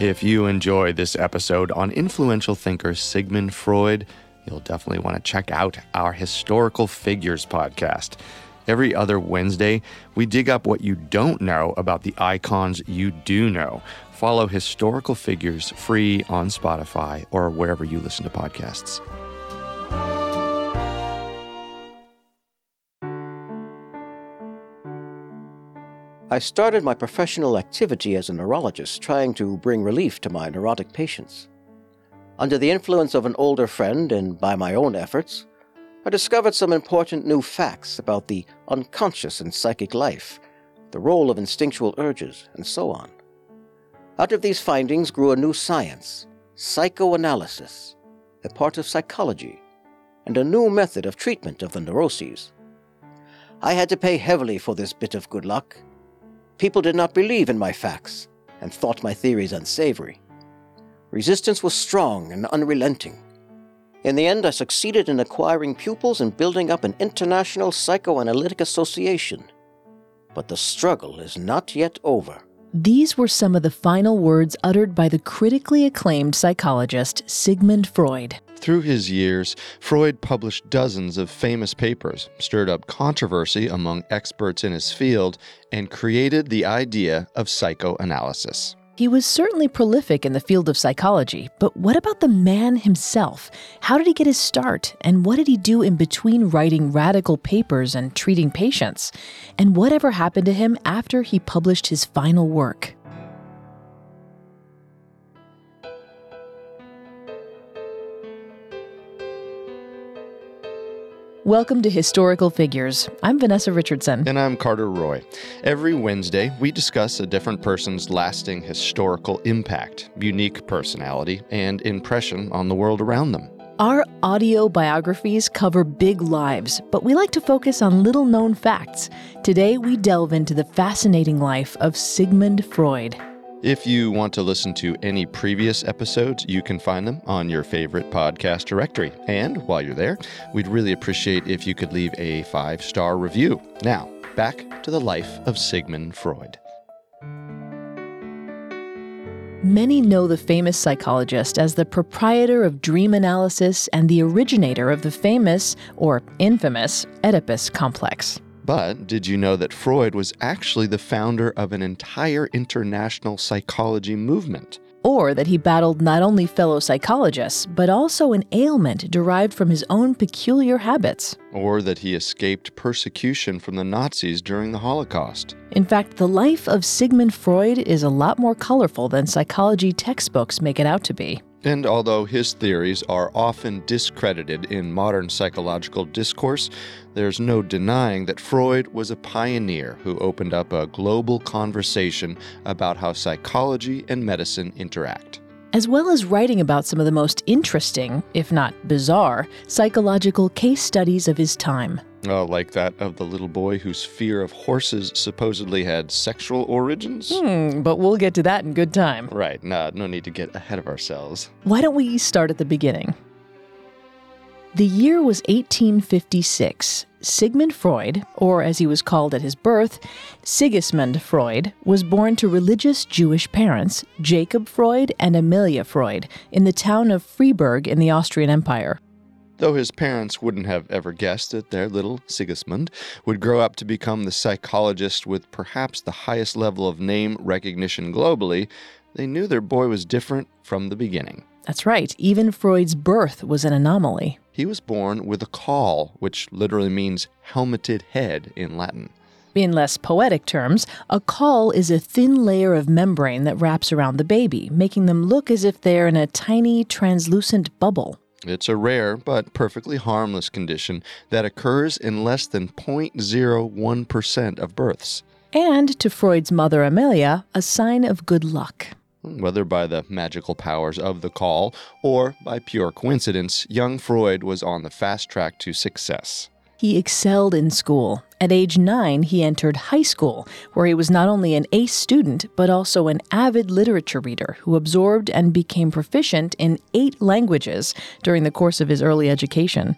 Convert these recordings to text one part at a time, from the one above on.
If you enjoy this episode on influential thinker Sigmund Freud, you'll definitely want to check out our Historical Figures podcast. Every other Wednesday, we dig up what you don't know about the icons you do know. Follow Historical Figures free on Spotify or wherever you listen to podcasts. I started my professional activity as a neurologist trying to bring relief to my neurotic patients. Under the influence of an older friend and by my own efforts, I discovered some important new facts about the unconscious and psychic life, the role of instinctual urges, and so on. Out of these findings grew a new science, psychoanalysis, a part of psychology, and a new method of treatment of the neuroses. I had to pay heavily for this bit of good luck. People did not believe in my facts and thought my theories unsavory. Resistance was strong and unrelenting. In the end, I succeeded in acquiring pupils and building up an international psychoanalytic association. But the struggle is not yet over. These were some of the final words uttered by the critically acclaimed psychologist Sigmund Freud. Through his years, Freud published dozens of famous papers, stirred up controversy among experts in his field, and created the idea of psychoanalysis. He was certainly prolific in the field of psychology, but what about the man himself? How did he get his start? And what did he do in between writing radical papers and treating patients? And whatever happened to him after he published his final work? Welcome to Historical Figures. I'm Vanessa Richardson. And I'm Carter Roy. Every Wednesday, we discuss a different person's lasting historical impact, unique personality, and impression on the world around them. Our audio biographies cover big lives, but we like to focus on little known facts. Today, we delve into the fascinating life of Sigmund Freud. If you want to listen to any previous episodes, you can find them on your favorite podcast directory. And while you're there, we'd really appreciate if you could leave a five star review. Now, back to the life of Sigmund Freud. Many know the famous psychologist as the proprietor of dream analysis and the originator of the famous, or infamous, Oedipus complex. But did you know that Freud was actually the founder of an entire international psychology movement? Or that he battled not only fellow psychologists, but also an ailment derived from his own peculiar habits. Or that he escaped persecution from the Nazis during the Holocaust. In fact, the life of Sigmund Freud is a lot more colorful than psychology textbooks make it out to be. And although his theories are often discredited in modern psychological discourse, there's no denying that Freud was a pioneer who opened up a global conversation about how psychology and medicine interact. As well as writing about some of the most interesting, if not bizarre, psychological case studies of his time. Oh, like that of the little boy whose fear of horses supposedly had sexual origins? Hmm, but we'll get to that in good time. Right, nah, no need to get ahead of ourselves. Why don't we start at the beginning? The year was 1856. Sigmund Freud, or as he was called at his birth, Sigismund Freud, was born to religious Jewish parents, Jacob Freud and Amelia Freud, in the town of Freiberg in the Austrian Empire. Though his parents wouldn't have ever guessed that their little Sigismund would grow up to become the psychologist with perhaps the highest level of name recognition globally, they knew their boy was different from the beginning. That's right, even Freud's birth was an anomaly. He was born with a caul, which literally means helmeted head in Latin. In less poetic terms, a caul is a thin layer of membrane that wraps around the baby, making them look as if they're in a tiny, translucent bubble. It's a rare but perfectly harmless condition that occurs in less than 0.01% of births. and to Freud's mother Amelia, a sign of good luck. Hmm, whether by the magical powers of the caul or by pure coincidence, young Freud was on the fast track to success. He excelled in school. At age nine, he entered high school, where he was not only an ace student, but also an avid literature reader who absorbed and became proficient in eight languages during the course of his early education.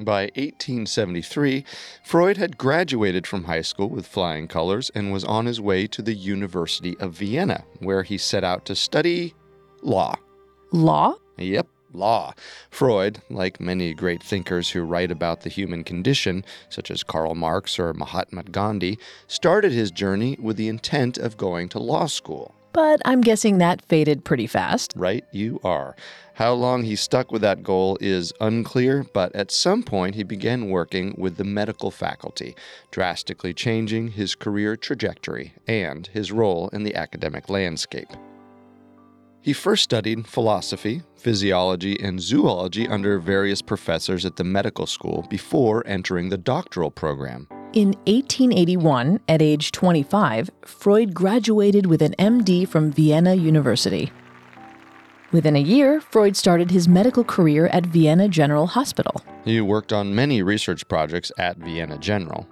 By 1873, Freud had graduated from high school with flying colors and was on his way to the University of Vienna, where he set out to study law. Law? Yep, law. Freud, like many great thinkers who write about the human condition, such as Karl Marx or Mahatma Gandhi, started his journey with the intent of going to law school. But I'm guessing that faded pretty fast. Right, you are. How long he stuck with that goal is unclear, but at some point he began working with the medical faculty, drastically changing his career trajectory and his role in the academic landscape. He first studied philosophy, physiology, and zoology under various professors at the medical school before entering the doctoral program. In 1881, at age 25, Freud graduated with an MD from Vienna University. Within a year, Freud started his medical career at Vienna General Hospital. He worked on many research projects at Vienna General.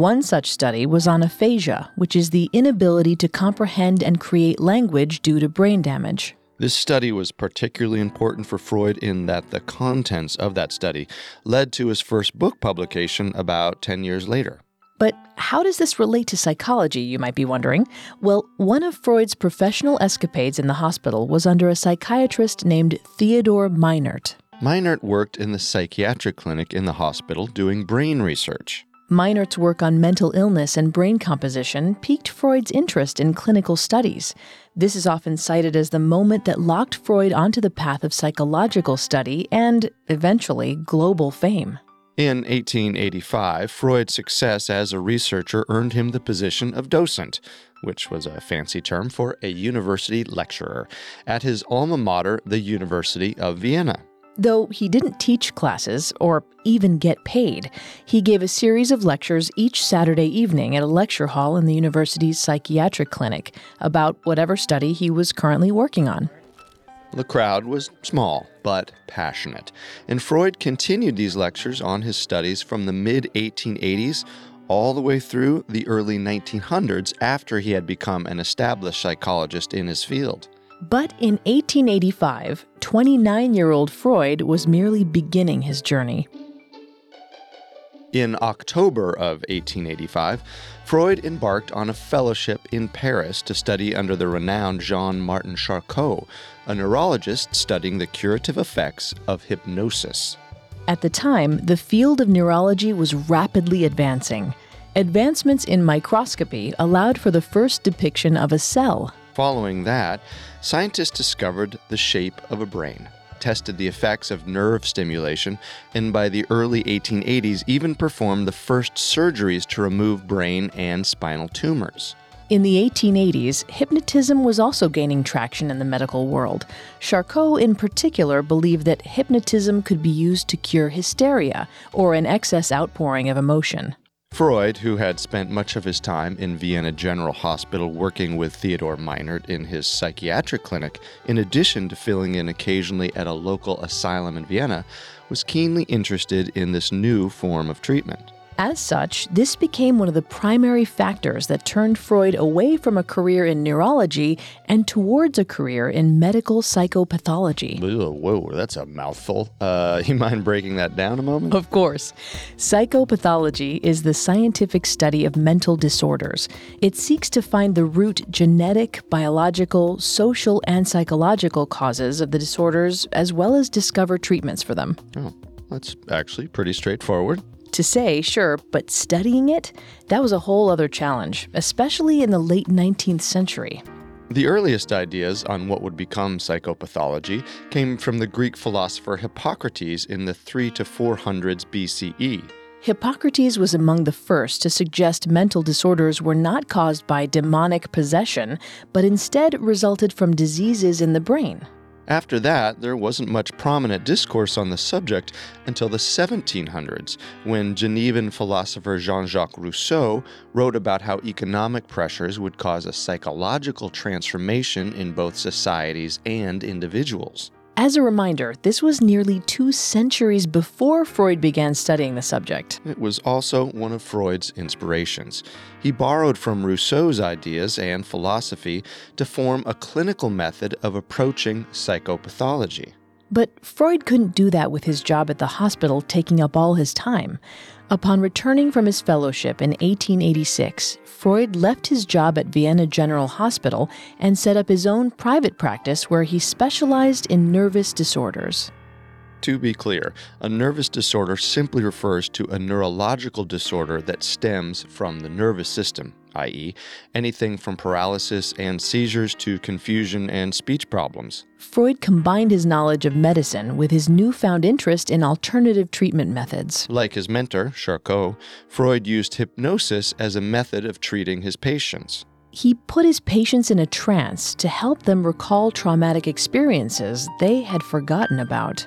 One such study was on aphasia, which is the inability to comprehend and create language due to brain damage. This study was particularly important for Freud in that the contents of that study led to his first book publication about 10 years later. But how does this relate to psychology, you might be wondering? Well, one of Freud's professional escapades in the hospital was under a psychiatrist named Theodor Meynert. Meinert worked in the psychiatric clinic in the hospital doing brain research. Meynert's work on mental illness and brain composition piqued Freud's interest in clinical studies. This is often cited as the moment that locked Freud onto the path of psychological study and, eventually, global fame. In 1885, Freud's success as a researcher earned him the position of docent, which was a fancy term for a university lecturer, at his alma mater, the University of Vienna. Though he didn't teach classes or even get paid, he gave a series of lectures each Saturday evening at a lecture hall in the university's psychiatric clinic about whatever study he was currently working on. The crowd was small but passionate, and Freud continued these lectures on his studies from the mid 1880s all the way through the early 1900s after he had become an established psychologist in his field. But in 1885, 29 year old Freud was merely beginning his journey. In October of 1885, Freud embarked on a fellowship in Paris to study under the renowned Jean Martin Charcot, a neurologist studying the curative effects of hypnosis. At the time, the field of neurology was rapidly advancing. Advancements in microscopy allowed for the first depiction of a cell. Following that, scientists discovered the shape of a brain, tested the effects of nerve stimulation, and by the early 1880s even performed the first surgeries to remove brain and spinal tumors. In the 1880s, hypnotism was also gaining traction in the medical world. Charcot, in particular, believed that hypnotism could be used to cure hysteria, or an excess outpouring of emotion. Freud, who had spent much of his time in Vienna General Hospital working with Theodor Meynert in his psychiatric clinic, in addition to filling in occasionally at a local asylum in Vienna, was keenly interested in this new form of treatment. As such, this became one of the primary factors that turned Freud away from a career in neurology and towards a career in medical psychopathology. Whoa, whoa that's a mouthful. Uh, you mind breaking that down a moment? Of course. Psychopathology is the scientific study of mental disorders. It seeks to find the root genetic, biological, social, and psychological causes of the disorders, as well as discover treatments for them. Oh, that's actually pretty straightforward. To say, sure, but studying it, that was a whole other challenge, especially in the late 19th century. The earliest ideas on what would become psychopathology came from the Greek philosopher Hippocrates in the 3 to 400s BCE. Hippocrates was among the first to suggest mental disorders were not caused by demonic possession, but instead resulted from diseases in the brain. After that, there wasn't much prominent discourse on the subject until the 1700s, when Genevan philosopher Jean Jacques Rousseau wrote about how economic pressures would cause a psychological transformation in both societies and individuals. As a reminder, this was nearly two centuries before Freud began studying the subject. It was also one of Freud's inspirations. He borrowed from Rousseau's ideas and philosophy to form a clinical method of approaching psychopathology. But Freud couldn't do that with his job at the hospital taking up all his time. Upon returning from his fellowship in 1886, Freud left his job at Vienna General Hospital and set up his own private practice where he specialized in nervous disorders. To be clear, a nervous disorder simply refers to a neurological disorder that stems from the nervous system, i.e., anything from paralysis and seizures to confusion and speech problems. Freud combined his knowledge of medicine with his newfound interest in alternative treatment methods. Like his mentor, Charcot, Freud used hypnosis as a method of treating his patients. He put his patients in a trance to help them recall traumatic experiences they had forgotten about.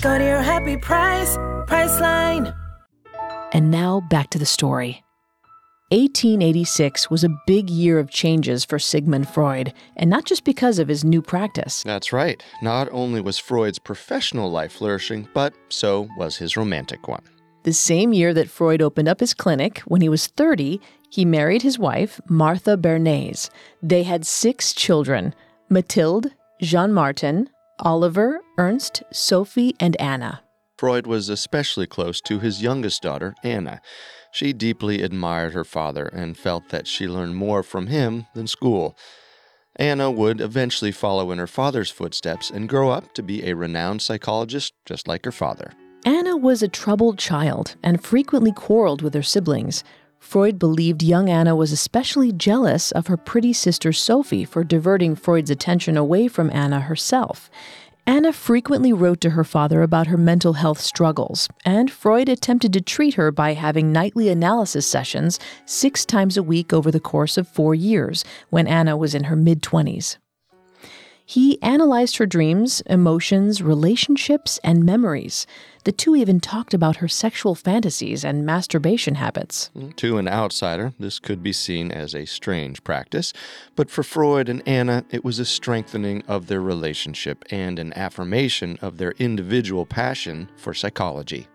Go to your happy price, Priceline. And now back to the story. 1886 was a big year of changes for Sigmund Freud, and not just because of his new practice. That's right. Not only was Freud's professional life flourishing, but so was his romantic one. The same year that Freud opened up his clinic, when he was 30, he married his wife, Martha Bernays. They had six children Mathilde, Jean Martin, Oliver, Ernst, Sophie, and Anna. Freud was especially close to his youngest daughter, Anna. She deeply admired her father and felt that she learned more from him than school. Anna would eventually follow in her father's footsteps and grow up to be a renowned psychologist just like her father. Anna was a troubled child and frequently quarreled with her siblings. Freud believed young Anna was especially jealous of her pretty sister Sophie for diverting Freud's attention away from Anna herself. Anna frequently wrote to her father about her mental health struggles, and Freud attempted to treat her by having nightly analysis sessions six times a week over the course of four years when Anna was in her mid 20s. He analyzed her dreams, emotions, relationships, and memories. The two even talked about her sexual fantasies and masturbation habits. Mm-hmm. To an outsider, this could be seen as a strange practice, but for Freud and Anna, it was a strengthening of their relationship and an affirmation of their individual passion for psychology.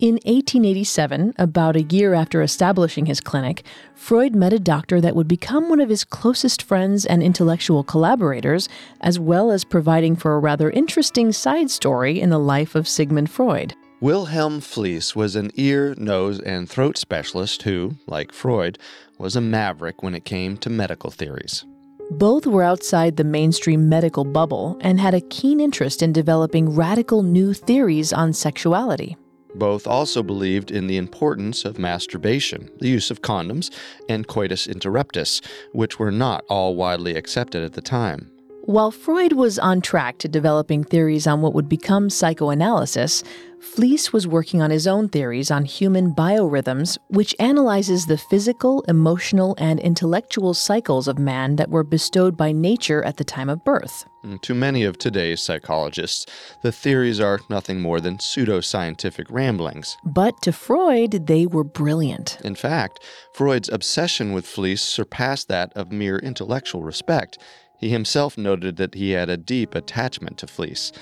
In 1887, about a year after establishing his clinic, Freud met a doctor that would become one of his closest friends and intellectual collaborators, as well as providing for a rather interesting side story in the life of Sigmund Freud. Wilhelm Fliess was an ear, nose, and throat specialist who, like Freud, was a maverick when it came to medical theories. Both were outside the mainstream medical bubble and had a keen interest in developing radical new theories on sexuality. Both also believed in the importance of masturbation, the use of condoms, and coitus interruptus, which were not all widely accepted at the time. While Freud was on track to developing theories on what would become psychoanalysis, Fliess was working on his own theories on human biorhythms, which analyzes the physical, emotional, and intellectual cycles of man that were bestowed by nature at the time of birth. Mm, to many of today's psychologists, the theories are nothing more than pseudoscientific ramblings. But to Freud, they were brilliant. In fact, Freud's obsession with Fliess surpassed that of mere intellectual respect. He himself noted that he had a deep attachment to Fliess.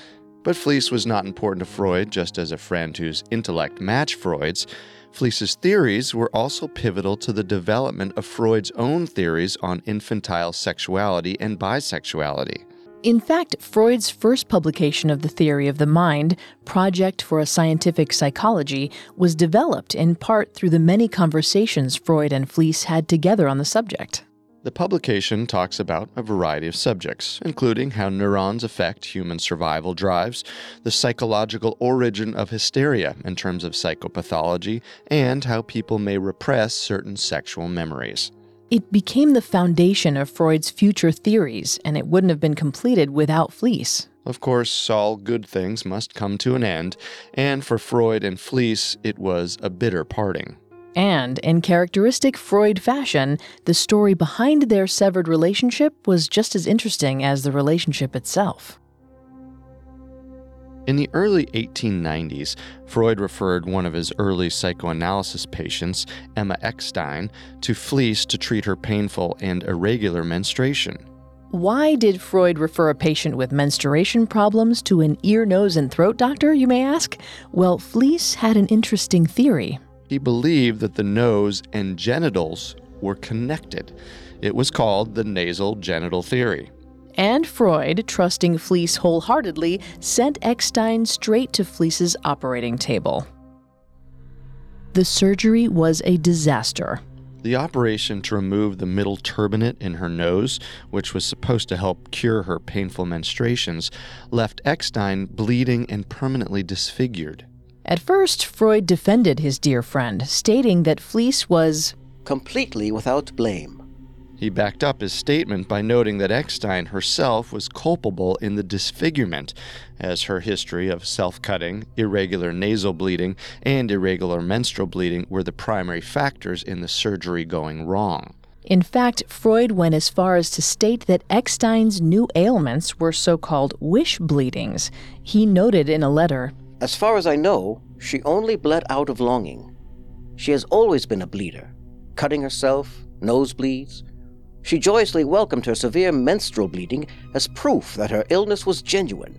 But Fliess was not important to Freud just as a friend whose intellect matched Freud's. Fliess's theories were also pivotal to the development of Freud's own theories on infantile sexuality and bisexuality. In fact, Freud's first publication of the theory of the mind, Project for a Scientific Psychology, was developed in part through the many conversations Freud and Fliess had together on the subject. The publication talks about a variety of subjects, including how neurons affect human survival drives, the psychological origin of hysteria in terms of psychopathology, and how people may repress certain sexual memories. It became the foundation of Freud's future theories, and it wouldn't have been completed without Fliess. Of course, all good things must come to an end, and for Freud and Fliess, it was a bitter parting. And, in characteristic Freud fashion, the story behind their severed relationship was just as interesting as the relationship itself. In the early 1890s, Freud referred one of his early psychoanalysis patients, Emma Eckstein, to Fliess to treat her painful and irregular menstruation. Why did Freud refer a patient with menstruation problems to an ear, nose, and throat doctor, you may ask? Well, Fliess had an interesting theory. He believed that the nose and genitals were connected. It was called the nasal genital theory. And Freud, trusting Fliess wholeheartedly, sent Eckstein straight to Fliess's operating table. The surgery was a disaster. The operation to remove the middle turbinate in her nose, which was supposed to help cure her painful menstruations, left Eckstein bleeding and permanently disfigured. At first, Freud defended his dear friend, stating that Fliess was completely without blame. He backed up his statement by noting that Eckstein herself was culpable in the disfigurement, as her history of self cutting, irregular nasal bleeding, and irregular menstrual bleeding were the primary factors in the surgery going wrong. In fact, Freud went as far as to state that Eckstein's new ailments were so called wish bleedings. He noted in a letter As far as I know, she only bled out of longing. She has always been a bleeder, cutting herself, nosebleeds, she joyously welcomed her severe menstrual bleeding as proof that her illness was genuine.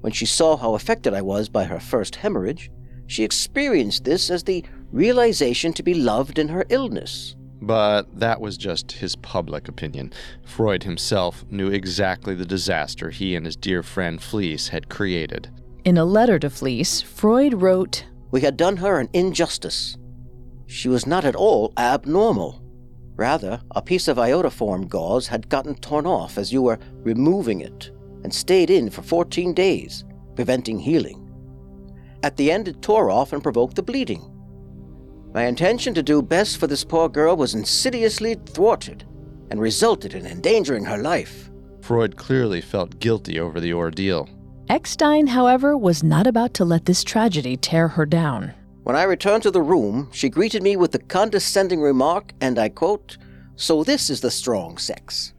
When she saw how affected I was by her first hemorrhage, she experienced this as the realization to be loved in her illness. But that was just his public opinion. Freud himself knew exactly the disaster he and his dear friend Fliess had created. In a letter to Fliess, Freud wrote We had done her an injustice. She was not at all abnormal. Rather, a piece of iodoform gauze had gotten torn off as you were removing it and stayed in for 14 days, preventing healing. At the end, it tore off and provoked the bleeding. My intention to do best for this poor girl was insidiously thwarted and resulted in endangering her life. Freud clearly felt guilty over the ordeal. Eckstein, however, was not about to let this tragedy tear her down. When I returned to the room, she greeted me with the condescending remark, and I quote, So this is the strong sex.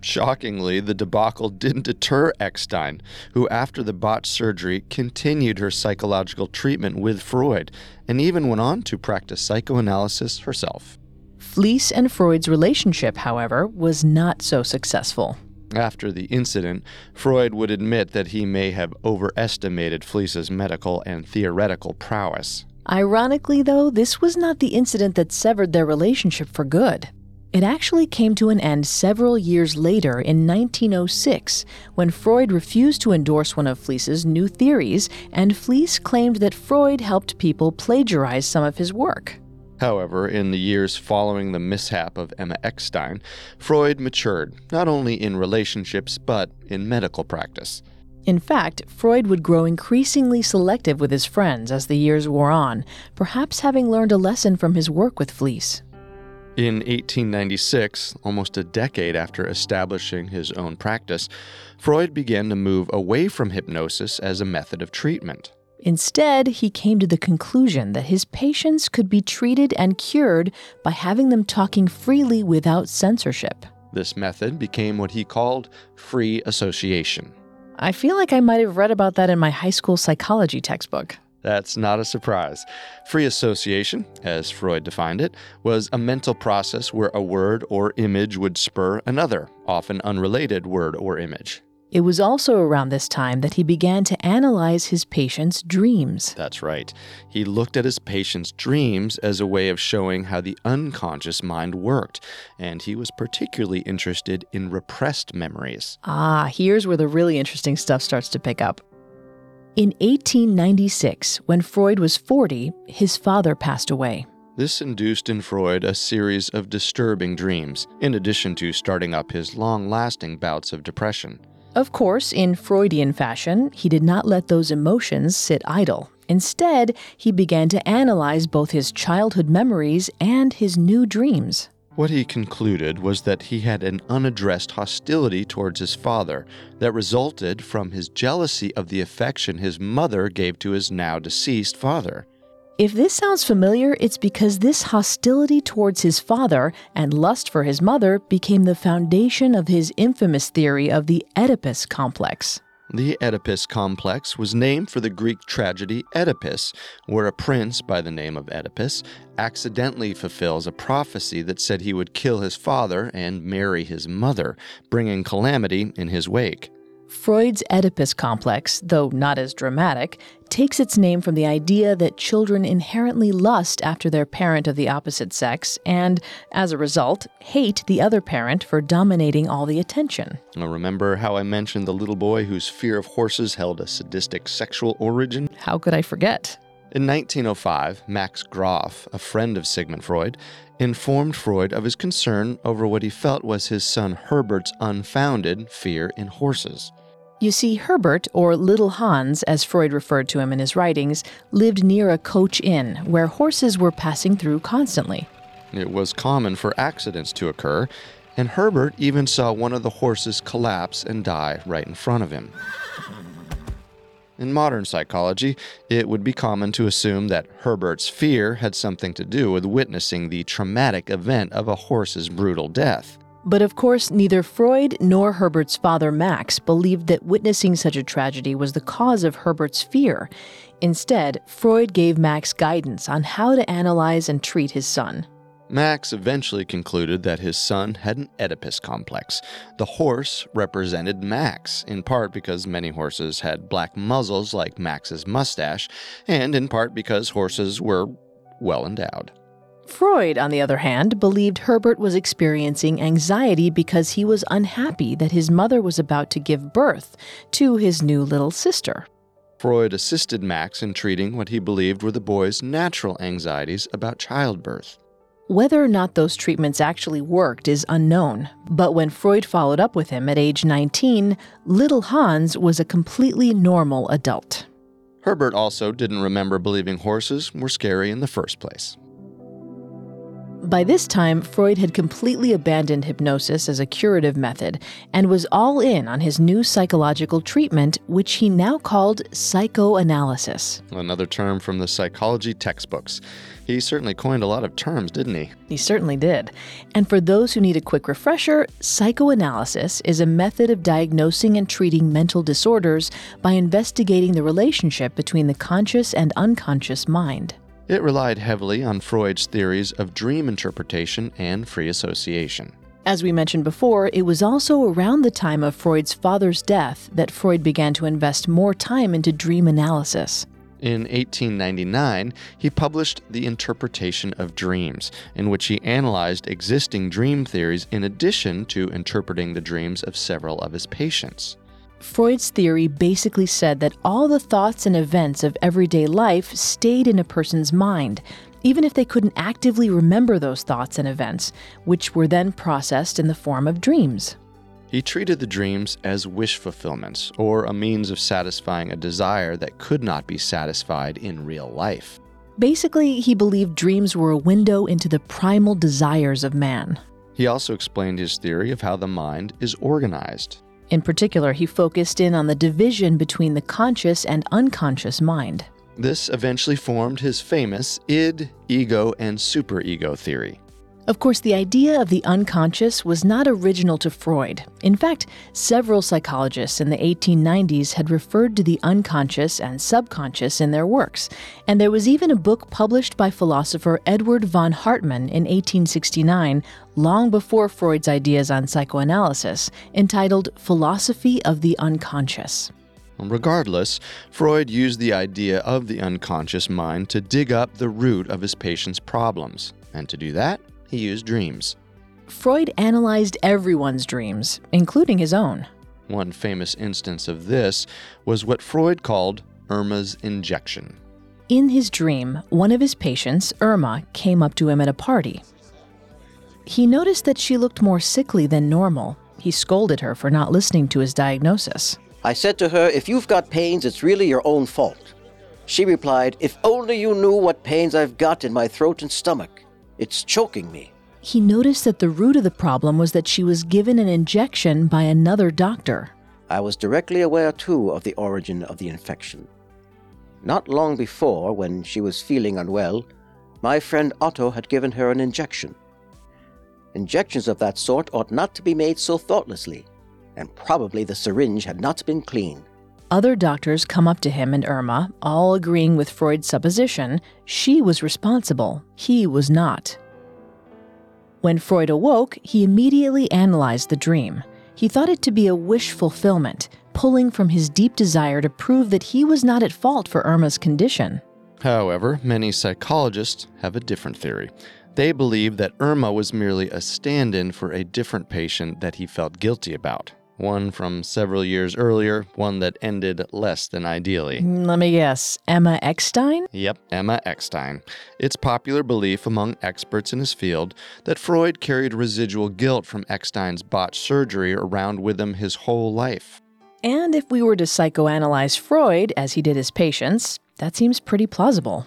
Shockingly, the debacle didn't deter Eckstein, who, after the botched surgery, continued her psychological treatment with Freud and even went on to practice psychoanalysis herself. Fliess and Freud's relationship, however, was not so successful. After the incident, Freud would admit that he may have overestimated Fliess's medical and theoretical prowess. Ironically, though, this was not the incident that severed their relationship for good. It actually came to an end several years later in 1906 when Freud refused to endorse one of Fliess's new theories, and Fliess claimed that Freud helped people plagiarize some of his work. However, in the years following the mishap of Emma Eckstein, Freud matured, not only in relationships, but in medical practice. In fact, Freud would grow increasingly selective with his friends as the years wore on, perhaps having learned a lesson from his work with Fliess. In 1896, almost a decade after establishing his own practice, Freud began to move away from hypnosis as a method of treatment. Instead, he came to the conclusion that his patients could be treated and cured by having them talking freely without censorship. This method became what he called free association. I feel like I might have read about that in my high school psychology textbook. That's not a surprise. Free association, as Freud defined it, was a mental process where a word or image would spur another, often unrelated word or image. It was also around this time that he began to analyze his patients' dreams. That's right. He looked at his patients' dreams as a way of showing how the unconscious mind worked, and he was particularly interested in repressed memories. Ah, here's where the really interesting stuff starts to pick up. In 1896, when Freud was 40, his father passed away. This induced in Freud a series of disturbing dreams, in addition to starting up his long lasting bouts of depression. Of course, in Freudian fashion, he did not let those emotions sit idle. Instead, he began to analyze both his childhood memories and his new dreams. What he concluded was that he had an unaddressed hostility towards his father that resulted from his jealousy of the affection his mother gave to his now deceased father. If this sounds familiar, it's because this hostility towards his father and lust for his mother became the foundation of his infamous theory of the Oedipus complex. The Oedipus complex was named for the Greek tragedy Oedipus, where a prince by the name of Oedipus accidentally fulfills a prophecy that said he would kill his father and marry his mother, bringing calamity in his wake. Freud's Oedipus complex, though not as dramatic, takes its name from the idea that children inherently lust after their parent of the opposite sex and, as a result, hate the other parent for dominating all the attention. Now, remember how I mentioned the little boy whose fear of horses held a sadistic sexual origin? How could I forget? In 1905, Max Graf, a friend of Sigmund Freud, informed Freud of his concern over what he felt was his son Herbert's unfounded fear in horses. You see, Herbert, or Little Hans, as Freud referred to him in his writings, lived near a coach inn where horses were passing through constantly. It was common for accidents to occur, and Herbert even saw one of the horses collapse and die right in front of him. In modern psychology, it would be common to assume that Herbert's fear had something to do with witnessing the traumatic event of a horse's brutal death. But of course, neither Freud nor Herbert's father Max believed that witnessing such a tragedy was the cause of Herbert's fear. Instead, Freud gave Max guidance on how to analyze and treat his son. Max eventually concluded that his son had an Oedipus complex. The horse represented Max, in part because many horses had black muzzles like Max's mustache, and in part because horses were well endowed. Freud, on the other hand, believed Herbert was experiencing anxiety because he was unhappy that his mother was about to give birth to his new little sister. Freud assisted Max in treating what he believed were the boy's natural anxieties about childbirth. Whether or not those treatments actually worked is unknown, but when Freud followed up with him at age 19, little Hans was a completely normal adult. Herbert also didn't remember believing horses were scary in the first place. By this time, Freud had completely abandoned hypnosis as a curative method and was all in on his new psychological treatment, which he now called psychoanalysis. Another term from the psychology textbooks. He certainly coined a lot of terms, didn't he? He certainly did. And for those who need a quick refresher, psychoanalysis is a method of diagnosing and treating mental disorders by investigating the relationship between the conscious and unconscious mind. It relied heavily on Freud's theories of dream interpretation and free association. As we mentioned before, it was also around the time of Freud's father's death that Freud began to invest more time into dream analysis. In 1899, he published The Interpretation of Dreams, in which he analyzed existing dream theories in addition to interpreting the dreams of several of his patients. Freud's theory basically said that all the thoughts and events of everyday life stayed in a person's mind, even if they couldn't actively remember those thoughts and events, which were then processed in the form of dreams. He treated the dreams as wish fulfillments, or a means of satisfying a desire that could not be satisfied in real life. Basically, he believed dreams were a window into the primal desires of man. He also explained his theory of how the mind is organized. In particular, he focused in on the division between the conscious and unconscious mind. This eventually formed his famous id, ego, and superego theory. Of course, the idea of the unconscious was not original to Freud. In fact, several psychologists in the 1890s had referred to the unconscious and subconscious in their works, and there was even a book published by philosopher Edward von Hartmann in 1869, long before Freud's ideas on psychoanalysis, entitled Philosophy of the Unconscious. Regardless, Freud used the idea of the unconscious mind to dig up the root of his patient's problems, and to do that, he used dreams. Freud analyzed everyone's dreams, including his own. One famous instance of this was what Freud called Irma's injection. In his dream, one of his patients, Irma, came up to him at a party. He noticed that she looked more sickly than normal. He scolded her for not listening to his diagnosis. I said to her, If you've got pains, it's really your own fault. She replied, If only you knew what pains I've got in my throat and stomach. It's choking me. He noticed that the root of the problem was that she was given an injection by another doctor. I was directly aware, too, of the origin of the infection. Not long before, when she was feeling unwell, my friend Otto had given her an injection. Injections of that sort ought not to be made so thoughtlessly, and probably the syringe had not been clean. Other doctors come up to him and Irma, all agreeing with Freud's supposition she was responsible, he was not. When Freud awoke, he immediately analyzed the dream. He thought it to be a wish fulfillment, pulling from his deep desire to prove that he was not at fault for Irma's condition. However, many psychologists have a different theory. They believe that Irma was merely a stand in for a different patient that he felt guilty about. One from several years earlier, one that ended less than ideally. Mm, let me guess, Emma Eckstein? Yep, Emma Eckstein. It's popular belief among experts in his field that Freud carried residual guilt from Eckstein's botched surgery around with him his whole life. And if we were to psychoanalyze Freud as he did his patients, that seems pretty plausible.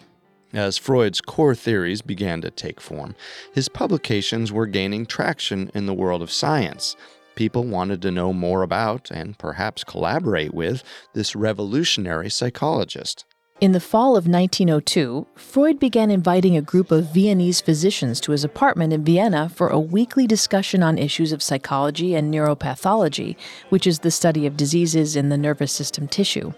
As Freud's core theories began to take form, his publications were gaining traction in the world of science. People wanted to know more about and perhaps collaborate with this revolutionary psychologist. In the fall of 1902, Freud began inviting a group of Viennese physicians to his apartment in Vienna for a weekly discussion on issues of psychology and neuropathology, which is the study of diseases in the nervous system tissue.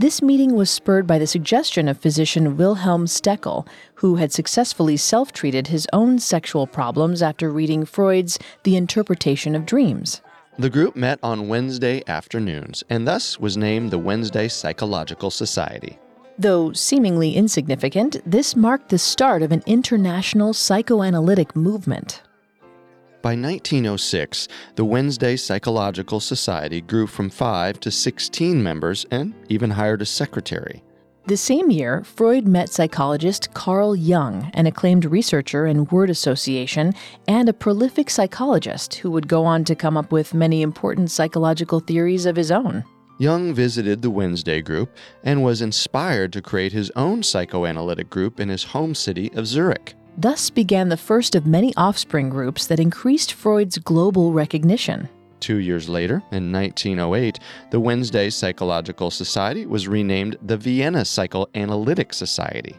This meeting was spurred by the suggestion of physician Wilhelm Stekel, who had successfully self treated his own sexual problems after reading Freud's The Interpretation of Dreams. The group met on Wednesday afternoons and thus was named the Wednesday Psychological Society. Though seemingly insignificant, this marked the start of an international psychoanalytic movement. By 1906, the Wednesday Psychological Society grew from 5 to 16 members and even hired a secretary. The same year, Freud met psychologist Carl Jung, an acclaimed researcher in word association and a prolific psychologist who would go on to come up with many important psychological theories of his own. Jung visited the Wednesday group and was inspired to create his own psychoanalytic group in his home city of Zurich. Thus began the first of many offspring groups that increased Freud's global recognition. Two years later, in 1908, the Wednesday Psychological Society was renamed the Vienna Psychoanalytic Society.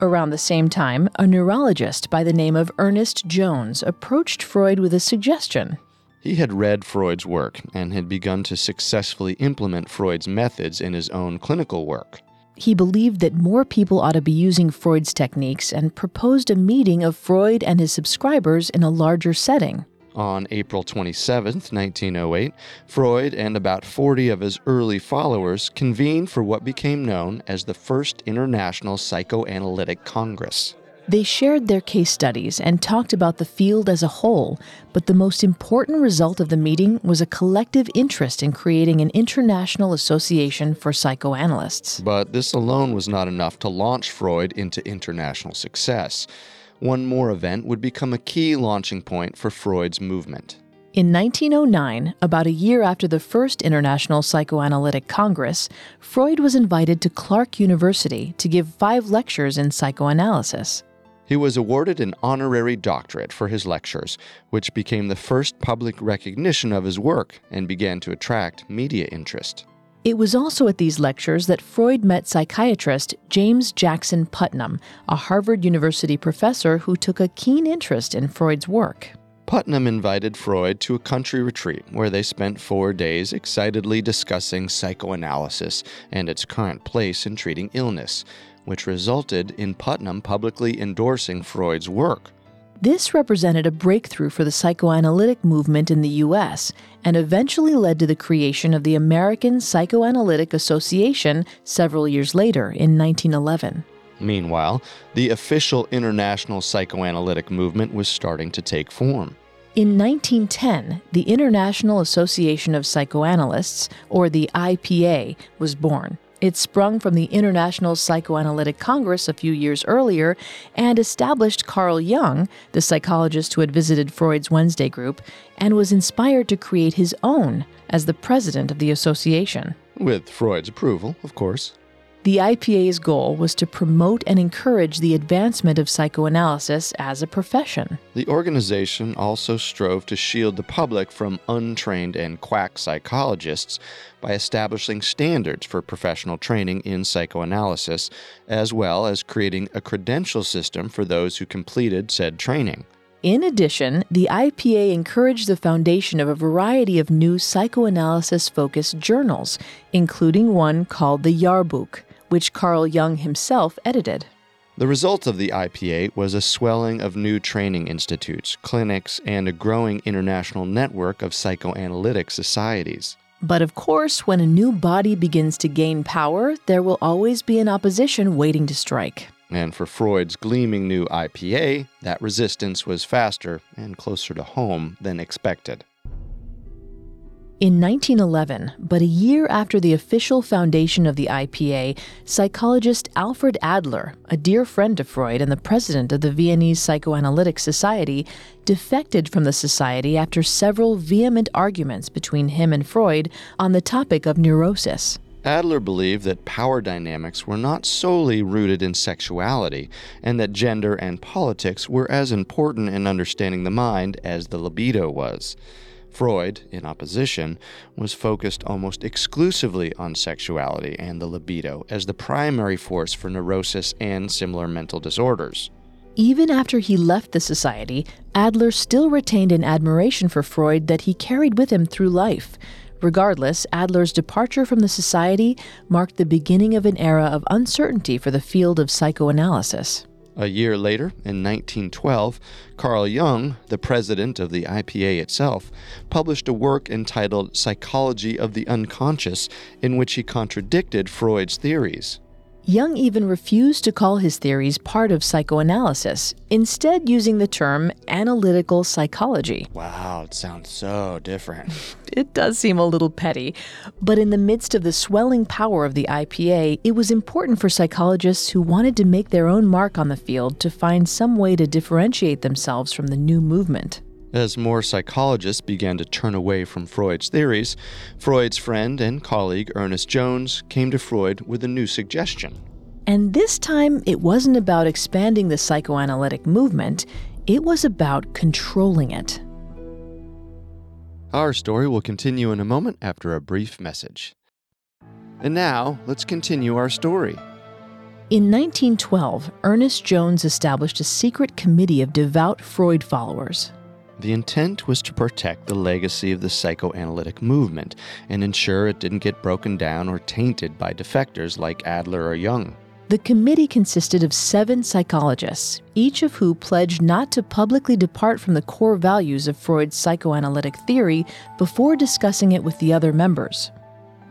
Around the same time, a neurologist by the name of Ernest Jones approached Freud with a suggestion. He had read Freud's work and had begun to successfully implement Freud's methods in his own clinical work. He believed that more people ought to be using Freud's techniques and proposed a meeting of Freud and his subscribers in a larger setting. On April 27, 1908, Freud and about 40 of his early followers convened for what became known as the First International Psychoanalytic Congress. They shared their case studies and talked about the field as a whole, but the most important result of the meeting was a collective interest in creating an international association for psychoanalysts. But this alone was not enough to launch Freud into international success. One more event would become a key launching point for Freud's movement. In 1909, about a year after the first International Psychoanalytic Congress, Freud was invited to Clark University to give five lectures in psychoanalysis. He was awarded an honorary doctorate for his lectures, which became the first public recognition of his work and began to attract media interest. It was also at these lectures that Freud met psychiatrist James Jackson Putnam, a Harvard University professor who took a keen interest in Freud's work. Putnam invited Freud to a country retreat where they spent four days excitedly discussing psychoanalysis and its current place in treating illness, which resulted in Putnam publicly endorsing Freud's work. This represented a breakthrough for the psychoanalytic movement in the U.S. and eventually led to the creation of the American Psychoanalytic Association several years later in 1911. Meanwhile, the official international psychoanalytic movement was starting to take form. In 1910, the International Association of Psychoanalysts, or the IPA, was born. It sprung from the International Psychoanalytic Congress a few years earlier and established Carl Jung, the psychologist who had visited Freud's Wednesday group, and was inspired to create his own as the president of the association. With Freud's approval, of course. The IPA's goal was to promote and encourage the advancement of psychoanalysis as a profession. The organization also strove to shield the public from untrained and quack psychologists by establishing standards for professional training in psychoanalysis, as well as creating a credential system for those who completed said training. In addition, the IPA encouraged the foundation of a variety of new psychoanalysis focused journals, including one called the Jahrbuch, which Carl Jung himself edited. The result of the IPA was a swelling of new training institutes, clinics, and a growing international network of psychoanalytic societies. But of course, when a new body begins to gain power, there will always be an opposition waiting to strike. And for Freud's gleaming new IPA, that resistance was faster and closer to home than expected. In 1911, but a year after the official foundation of the IPA, psychologist Alfred Adler, a dear friend of Freud and the president of the Viennese Psychoanalytic Society, defected from the society after several vehement arguments between him and Freud on the topic of neurosis. Adler believed that power dynamics were not solely rooted in sexuality, and that gender and politics were as important in understanding the mind as the libido was. Freud, in opposition, was focused almost exclusively on sexuality and the libido as the primary force for neurosis and similar mental disorders. Even after he left the society, Adler still retained an admiration for Freud that he carried with him through life. Regardless, Adler's departure from the society marked the beginning of an era of uncertainty for the field of psychoanalysis. A year later, in 1912, Carl Jung, the president of the IPA itself, published a work entitled Psychology of the Unconscious, in which he contradicted Freud's theories. Jung even refused to call his theories part of psychoanalysis, instead, using the term analytical psychology. Wow, it sounds so different. It does seem a little petty, but in the midst of the swelling power of the IPA, it was important for psychologists who wanted to make their own mark on the field to find some way to differentiate themselves from the new movement. As more psychologists began to turn away from Freud's theories, Freud's friend and colleague Ernest Jones came to Freud with a new suggestion. And this time, it wasn't about expanding the psychoanalytic movement, it was about controlling it. Our story will continue in a moment after a brief message. And now, let's continue our story. In 1912, Ernest Jones established a secret committee of devout Freud followers. The intent was to protect the legacy of the psychoanalytic movement and ensure it didn't get broken down or tainted by defectors like Adler or Jung. The committee consisted of seven psychologists, each of who pledged not to publicly depart from the core values of Freud's psychoanalytic theory before discussing it with the other members.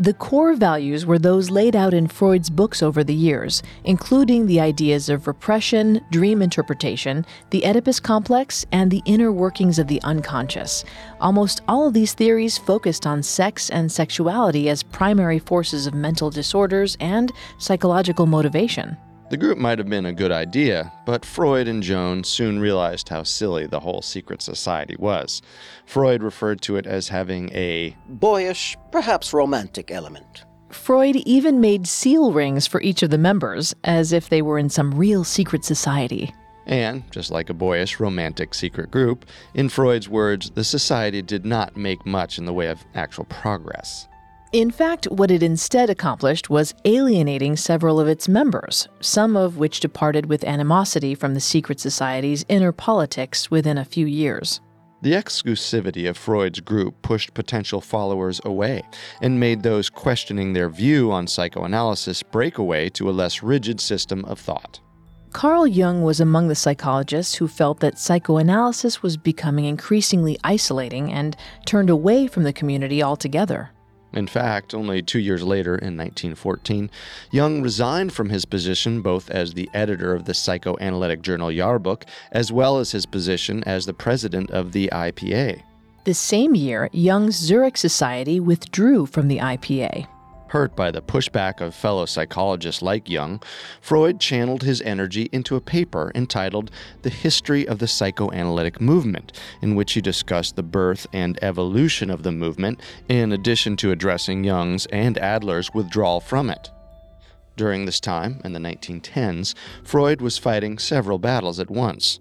The core values were those laid out in Freud's books over the years, including the ideas of repression, dream interpretation, the Oedipus complex, and the inner workings of the unconscious. Almost all of these theories focused on sex and sexuality as primary forces of mental disorders and psychological motivation. The group might have been a good idea, but Freud and Jones soon realized how silly the whole secret society was. Freud referred to it as having a boyish, perhaps romantic element. Freud even made seal rings for each of the members, as if they were in some real secret society. And, just like a boyish, romantic secret group, in Freud's words, the society did not make much in the way of actual progress. In fact, what it instead accomplished was alienating several of its members, some of which departed with animosity from the secret society's inner politics within a few years. The exclusivity of Freud's group pushed potential followers away and made those questioning their view on psychoanalysis break away to a less rigid system of thought. Carl Jung was among the psychologists who felt that psychoanalysis was becoming increasingly isolating and turned away from the community altogether. In fact, only two years later, in 1914, Jung resigned from his position both as the editor of the psychoanalytic journal Jahrbuch as well as his position as the president of the IPA. The same year, Jung's Zurich Society withdrew from the IPA. Hurt by the pushback of fellow psychologists like Jung, Freud channeled his energy into a paper entitled The History of the Psychoanalytic Movement, in which he discussed the birth and evolution of the movement, in addition to addressing Jung's and Adler's withdrawal from it. During this time, in the 1910s, Freud was fighting several battles at once.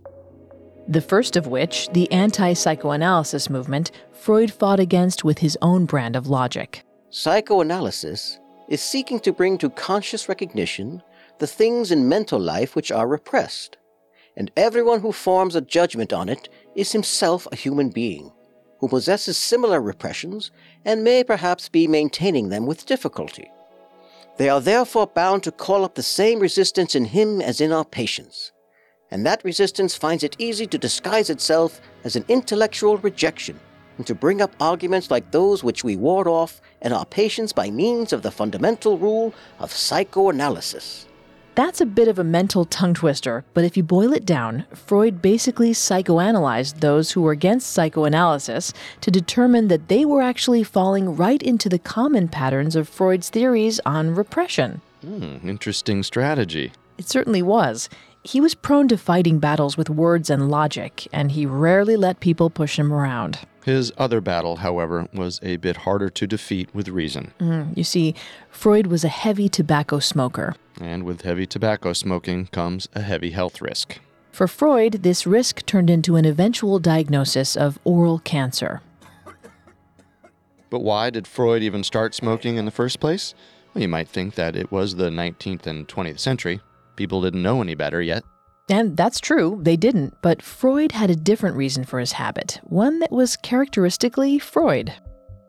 The first of which, the anti psychoanalysis movement, Freud fought against with his own brand of logic. Psychoanalysis is seeking to bring to conscious recognition the things in mental life which are repressed, and everyone who forms a judgment on it is himself a human being, who possesses similar repressions and may perhaps be maintaining them with difficulty. They are therefore bound to call up the same resistance in him as in our patients, and that resistance finds it easy to disguise itself as an intellectual rejection and to bring up arguments like those which we ward off in our patients by means of the fundamental rule of psychoanalysis. That's a bit of a mental tongue twister, but if you boil it down, Freud basically psychoanalyzed those who were against psychoanalysis to determine that they were actually falling right into the common patterns of Freud's theories on repression. Hmm, interesting strategy. It certainly was. He was prone to fighting battles with words and logic, and he rarely let people push him around. His other battle, however, was a bit harder to defeat with reason. Mm, you see, Freud was a heavy tobacco smoker. And with heavy tobacco smoking comes a heavy health risk. For Freud, this risk turned into an eventual diagnosis of oral cancer. But why did Freud even start smoking in the first place? Well, you might think that it was the 19th and 20th century. People didn't know any better yet. And that's true, they didn't, but Freud had a different reason for his habit, one that was characteristically Freud.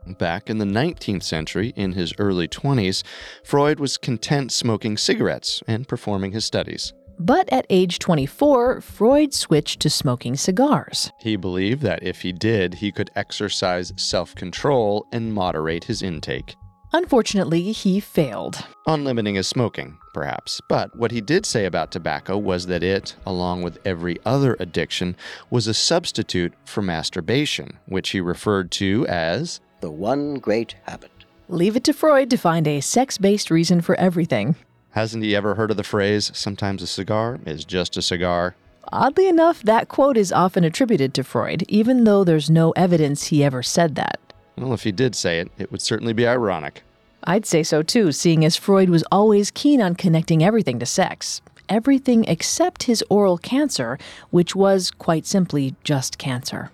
Back in the 19th century, in his early 20s, Freud was content smoking cigarettes and performing his studies. But at age 24, Freud switched to smoking cigars. He believed that if he did, he could exercise self control and moderate his intake. Unfortunately, he failed. On limiting his smoking, perhaps. But what he did say about tobacco was that it, along with every other addiction, was a substitute for masturbation, which he referred to as the one great habit. Leave it to Freud to find a sex based reason for everything. Hasn't he ever heard of the phrase, sometimes a cigar is just a cigar? Oddly enough, that quote is often attributed to Freud, even though there's no evidence he ever said that. Well, if he did say it, it would certainly be ironic. I'd say so too, seeing as Freud was always keen on connecting everything to sex. Everything except his oral cancer, which was quite simply just cancer.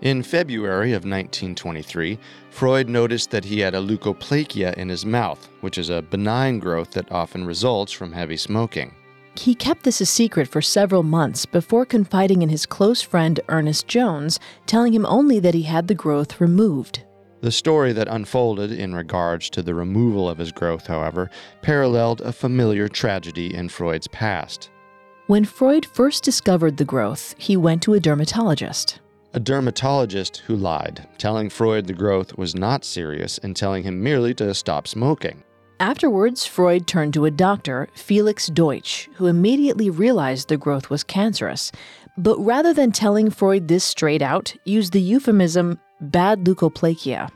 In February of 1923, Freud noticed that he had a leukoplakia in his mouth, which is a benign growth that often results from heavy smoking. He kept this a secret for several months before confiding in his close friend Ernest Jones, telling him only that he had the growth removed. The story that unfolded in regards to the removal of his growth, however, paralleled a familiar tragedy in Freud's past. When Freud first discovered the growth, he went to a dermatologist. A dermatologist who lied, telling Freud the growth was not serious and telling him merely to stop smoking. Afterwards, Freud turned to a doctor, Felix Deutsch, who immediately realized the growth was cancerous. But rather than telling Freud this straight out, used the euphemism bad leukoplakia.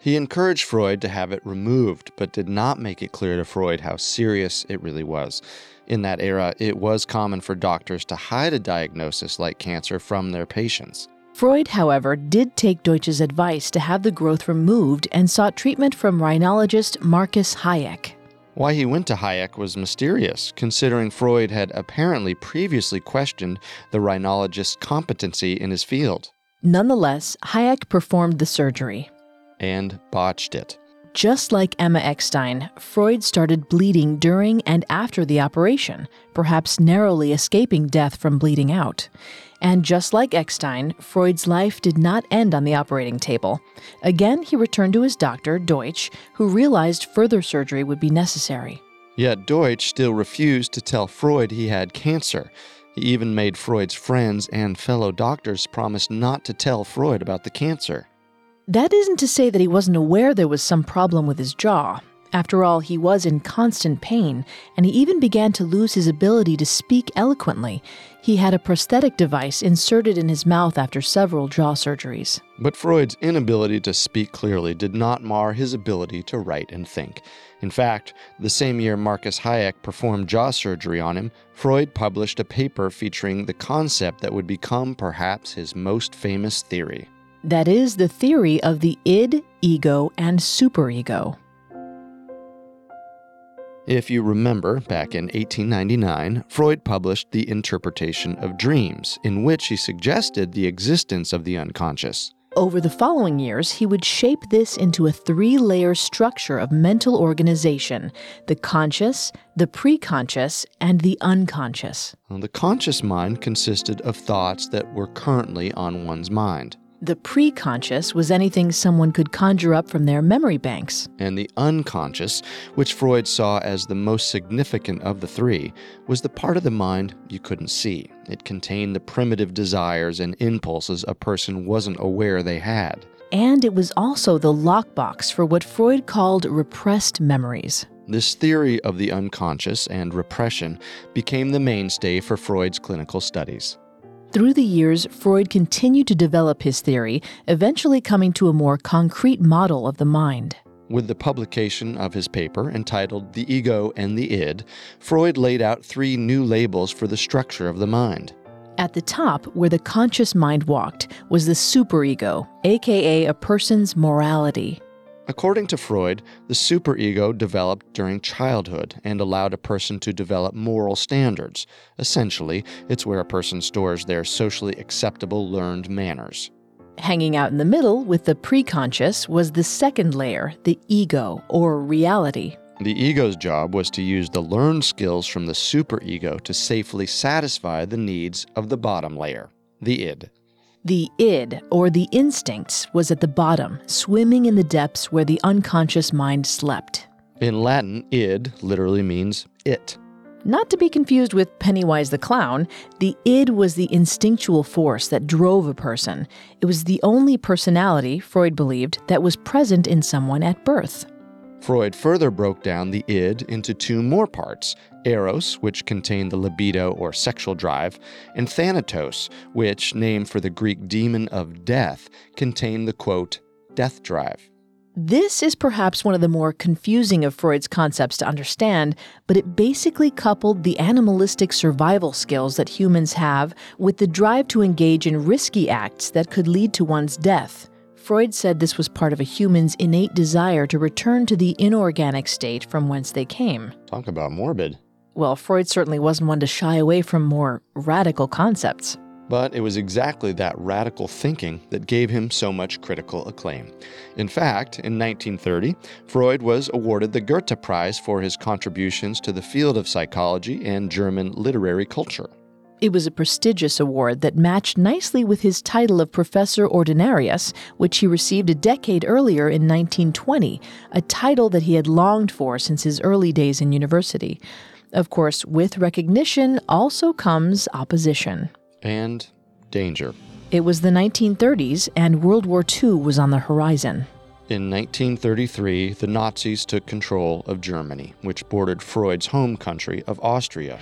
He encouraged Freud to have it removed, but did not make it clear to Freud how serious it really was. In that era, it was common for doctors to hide a diagnosis like cancer from their patients. Freud, however, did take Deutsch's advice to have the growth removed and sought treatment from rhinologist Marcus Hayek. Why he went to Hayek was mysterious, considering Freud had apparently previously questioned the rhinologist's competency in his field. Nonetheless, Hayek performed the surgery. And botched it. Just like Emma Eckstein, Freud started bleeding during and after the operation, perhaps narrowly escaping death from bleeding out. And just like Eckstein, Freud's life did not end on the operating table. Again, he returned to his doctor, Deutsch, who realized further surgery would be necessary. Yet Deutsch still refused to tell Freud he had cancer. He even made Freud's friends and fellow doctors promise not to tell Freud about the cancer. That isn't to say that he wasn't aware there was some problem with his jaw. After all, he was in constant pain, and he even began to lose his ability to speak eloquently. He had a prosthetic device inserted in his mouth after several jaw surgeries. But Freud's inability to speak clearly did not mar his ability to write and think. In fact, the same year Marcus Hayek performed jaw surgery on him, Freud published a paper featuring the concept that would become perhaps his most famous theory. That is the theory of the id, ego, and superego. If you remember, back in 1899, Freud published The Interpretation of Dreams, in which he suggested the existence of the unconscious. Over the following years, he would shape this into a three layer structure of mental organization the conscious, the preconscious, and the unconscious. Well, the conscious mind consisted of thoughts that were currently on one's mind. The preconscious was anything someone could conjure up from their memory banks. And the unconscious, which Freud saw as the most significant of the three, was the part of the mind you couldn't see. It contained the primitive desires and impulses a person wasn't aware they had. And it was also the lockbox for what Freud called repressed memories. This theory of the unconscious and repression became the mainstay for Freud's clinical studies. Through the years, Freud continued to develop his theory, eventually coming to a more concrete model of the mind. With the publication of his paper entitled The Ego and the Id, Freud laid out three new labels for the structure of the mind. At the top, where the conscious mind walked, was the superego, aka a person's morality. According to Freud, the superego developed during childhood and allowed a person to develop moral standards. Essentially, it's where a person stores their socially acceptable learned manners. Hanging out in the middle with the preconscious was the second layer, the ego, or reality. The ego's job was to use the learned skills from the superego to safely satisfy the needs of the bottom layer, the id. The id, or the instincts, was at the bottom, swimming in the depths where the unconscious mind slept. In Latin, id literally means it. Not to be confused with Pennywise the Clown, the id was the instinctual force that drove a person. It was the only personality, Freud believed, that was present in someone at birth. Freud further broke down the id into two more parts Eros, which contained the libido or sexual drive, and Thanatos, which, named for the Greek demon of death, contained the quote, death drive. This is perhaps one of the more confusing of Freud's concepts to understand, but it basically coupled the animalistic survival skills that humans have with the drive to engage in risky acts that could lead to one's death. Freud said this was part of a human's innate desire to return to the inorganic state from whence they came. Talk about morbid. Well, Freud certainly wasn't one to shy away from more radical concepts. But it was exactly that radical thinking that gave him so much critical acclaim. In fact, in 1930, Freud was awarded the Goethe Prize for his contributions to the field of psychology and German literary culture. It was a prestigious award that matched nicely with his title of Professor Ordinarius, which he received a decade earlier in 1920, a title that he had longed for since his early days in university. Of course, with recognition also comes opposition. And danger. It was the 1930s, and World War II was on the horizon. In 1933, the Nazis took control of Germany, which bordered Freud's home country of Austria.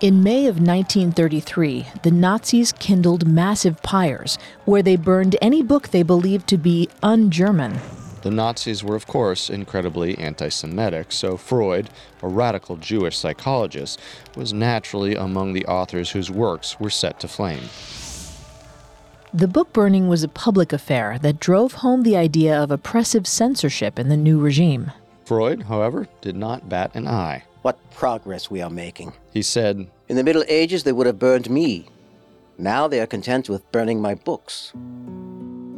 In May of 1933, the Nazis kindled massive pyres where they burned any book they believed to be un German. The Nazis were, of course, incredibly anti Semitic, so Freud, a radical Jewish psychologist, was naturally among the authors whose works were set to flame. The book burning was a public affair that drove home the idea of oppressive censorship in the new regime. Freud, however, did not bat an eye. What progress we are making. He said, In the Middle Ages, they would have burned me. Now they are content with burning my books.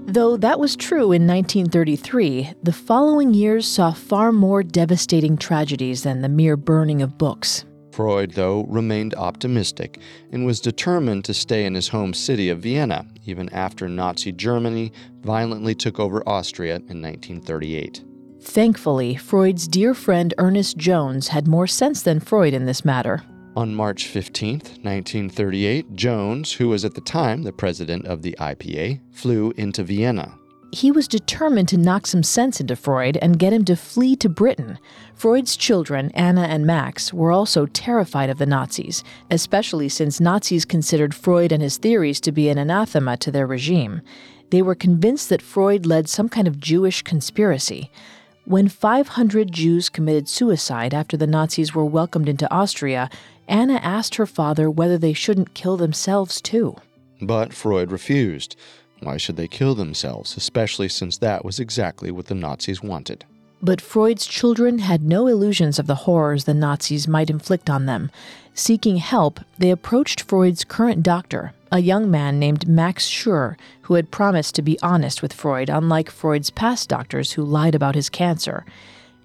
Though that was true in 1933, the following years saw far more devastating tragedies than the mere burning of books. Freud, though, remained optimistic and was determined to stay in his home city of Vienna, even after Nazi Germany violently took over Austria in 1938. Thankfully, Freud's dear friend Ernest Jones had more sense than Freud in this matter. On March 15, 1938, Jones, who was at the time the president of the IPA, flew into Vienna. He was determined to knock some sense into Freud and get him to flee to Britain. Freud's children, Anna and Max, were also terrified of the Nazis, especially since Nazis considered Freud and his theories to be an anathema to their regime. They were convinced that Freud led some kind of Jewish conspiracy. When 500 Jews committed suicide after the Nazis were welcomed into Austria, Anna asked her father whether they shouldn't kill themselves too. But Freud refused. Why should they kill themselves, especially since that was exactly what the Nazis wanted? But Freud's children had no illusions of the horrors the Nazis might inflict on them. Seeking help, they approached Freud's current doctor, a young man named Max Schur, who had promised to be honest with Freud, unlike Freud's past doctors who lied about his cancer.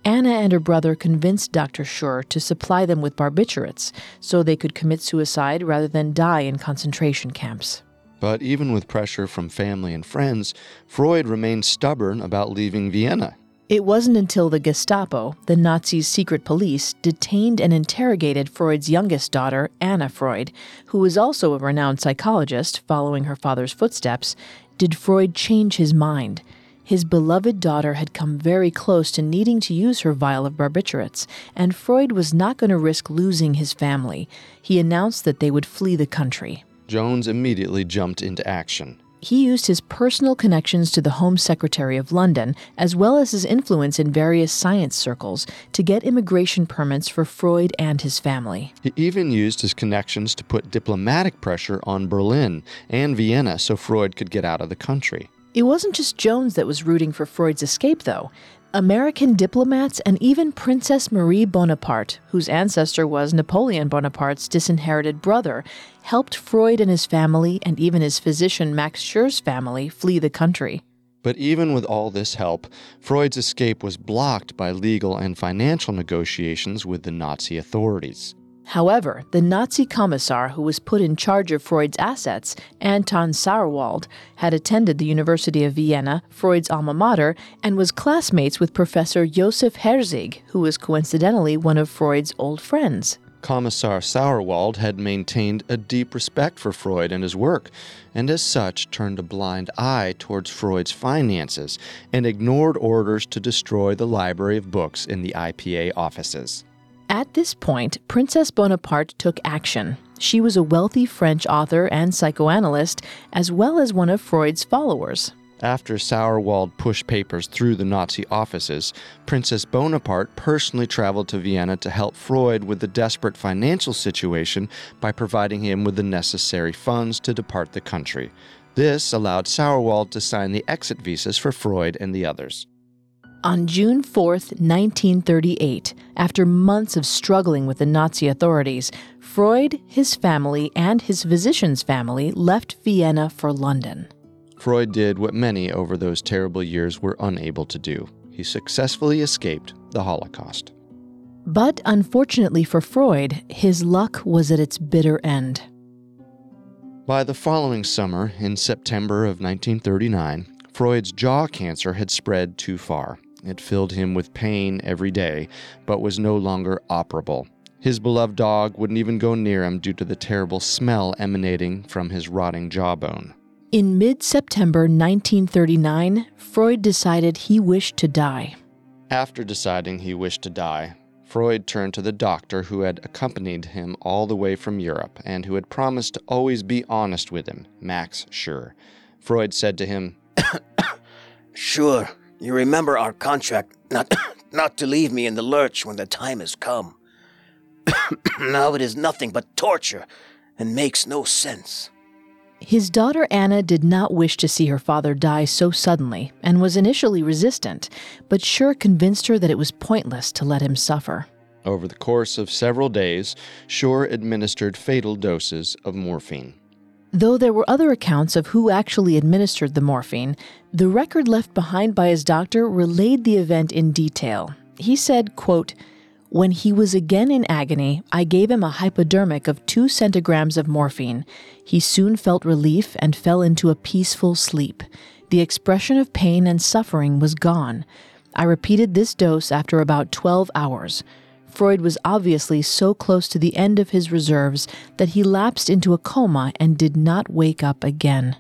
Anna and her brother convinced Dr. Schur to supply them with barbiturates so they could commit suicide rather than die in concentration camps. But even with pressure from family and friends, Freud remained stubborn about leaving Vienna. It wasn't until the Gestapo, the Nazis' secret police, detained and interrogated Freud's youngest daughter, Anna Freud, who was also a renowned psychologist following her father's footsteps, did Freud change his mind. His beloved daughter had come very close to needing to use her vial of barbiturates, and Freud was not going to risk losing his family. He announced that they would flee the country. Jones immediately jumped into action. He used his personal connections to the Home Secretary of London, as well as his influence in various science circles, to get immigration permits for Freud and his family. He even used his connections to put diplomatic pressure on Berlin and Vienna so Freud could get out of the country. It wasn't just Jones that was rooting for Freud's escape, though. American diplomats and even Princess Marie Bonaparte, whose ancestor was Napoleon Bonaparte's disinherited brother, helped Freud and his family and even his physician Max Schur's family flee the country. But even with all this help, Freud's escape was blocked by legal and financial negotiations with the Nazi authorities. However, the Nazi commissar who was put in charge of Freud's assets, Anton Sauerwald, had attended the University of Vienna, Freud's alma mater, and was classmates with Professor Josef Herzig, who was coincidentally one of Freud's old friends. Commissar Sauerwald had maintained a deep respect for Freud and his work, and as such turned a blind eye towards Freud's finances and ignored orders to destroy the library of books in the IPA offices. At this point, Princess Bonaparte took action. She was a wealthy French author and psychoanalyst, as well as one of Freud's followers. After Sauerwald pushed papers through the Nazi offices, Princess Bonaparte personally traveled to Vienna to help Freud with the desperate financial situation by providing him with the necessary funds to depart the country. This allowed Sauerwald to sign the exit visas for Freud and the others. On June 4, 1938, after months of struggling with the Nazi authorities, Freud, his family, and his physician's family left Vienna for London. Freud did what many over those terrible years were unable to do. He successfully escaped the Holocaust. But unfortunately for Freud, his luck was at its bitter end. By the following summer, in September of 1939, Freud's jaw cancer had spread too far. It filled him with pain every day, but was no longer operable. His beloved dog wouldn't even go near him due to the terrible smell emanating from his rotting jawbone. In mid September 1939, Freud decided he wished to die. After deciding he wished to die, Freud turned to the doctor who had accompanied him all the way from Europe and who had promised to always be honest with him, Max Schur. Freud said to him, Schur, you remember our contract not, not to leave me in the lurch when the time has come. now it is nothing but torture and makes no sense. His daughter Anna did not wish to see her father die so suddenly and was initially resistant, but Schur convinced her that it was pointless to let him suffer. Over the course of several days, Schur administered fatal doses of morphine. Though there were other accounts of who actually administered the morphine, the record left behind by his doctor relayed the event in detail. He said, quote, when he was again in agony, I gave him a hypodermic of two centigrams of morphine. He soon felt relief and fell into a peaceful sleep. The expression of pain and suffering was gone. I repeated this dose after about 12 hours. Freud was obviously so close to the end of his reserves that he lapsed into a coma and did not wake up again.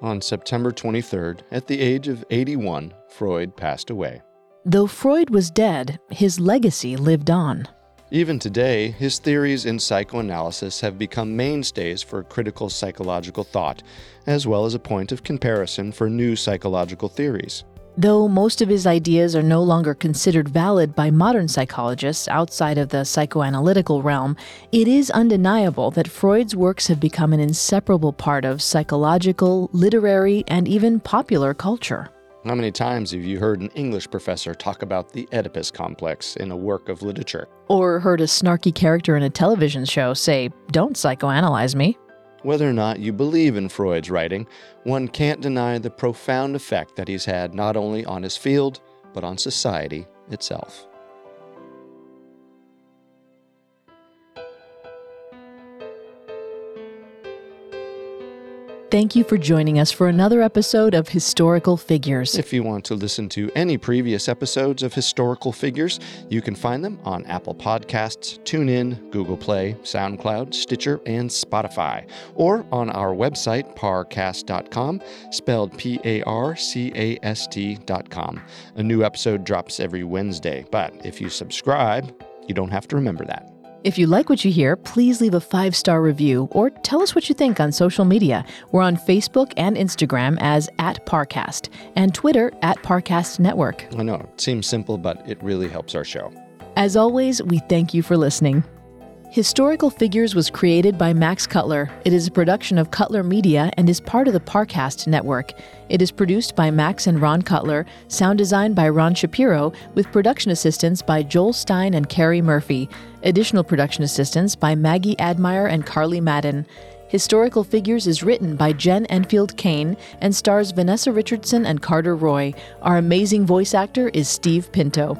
On September 23rd, at the age of 81, Freud passed away. Though Freud was dead, his legacy lived on. Even today, his theories in psychoanalysis have become mainstays for critical psychological thought, as well as a point of comparison for new psychological theories. Though most of his ideas are no longer considered valid by modern psychologists outside of the psychoanalytical realm, it is undeniable that Freud's works have become an inseparable part of psychological, literary, and even popular culture. How many times have you heard an English professor talk about the Oedipus complex in a work of literature? Or heard a snarky character in a television show say, Don't psychoanalyze me? Whether or not you believe in Freud's writing, one can't deny the profound effect that he's had not only on his field, but on society itself. Thank you for joining us for another episode of Historical Figures. If you want to listen to any previous episodes of Historical Figures, you can find them on Apple Podcasts, TuneIn, Google Play, SoundCloud, Stitcher, and Spotify, or on our website, parcast.com, spelled P A R C A S T.com. A new episode drops every Wednesday, but if you subscribe, you don't have to remember that. If you like what you hear, please leave a five star review or tell us what you think on social media. We're on Facebook and Instagram as at Parcast and Twitter at Parcast Network. I know, it seems simple, but it really helps our show. As always, we thank you for listening. Historical Figures was created by Max Cutler. It is a production of Cutler Media and is part of the Parcast network. It is produced by Max and Ron Cutler, sound design by Ron Shapiro, with production assistance by Joel Stein and Carrie Murphy. Additional production assistance by Maggie Admire and Carly Madden. Historical Figures is written by Jen Enfield Kane and stars Vanessa Richardson and Carter Roy. Our amazing voice actor is Steve Pinto.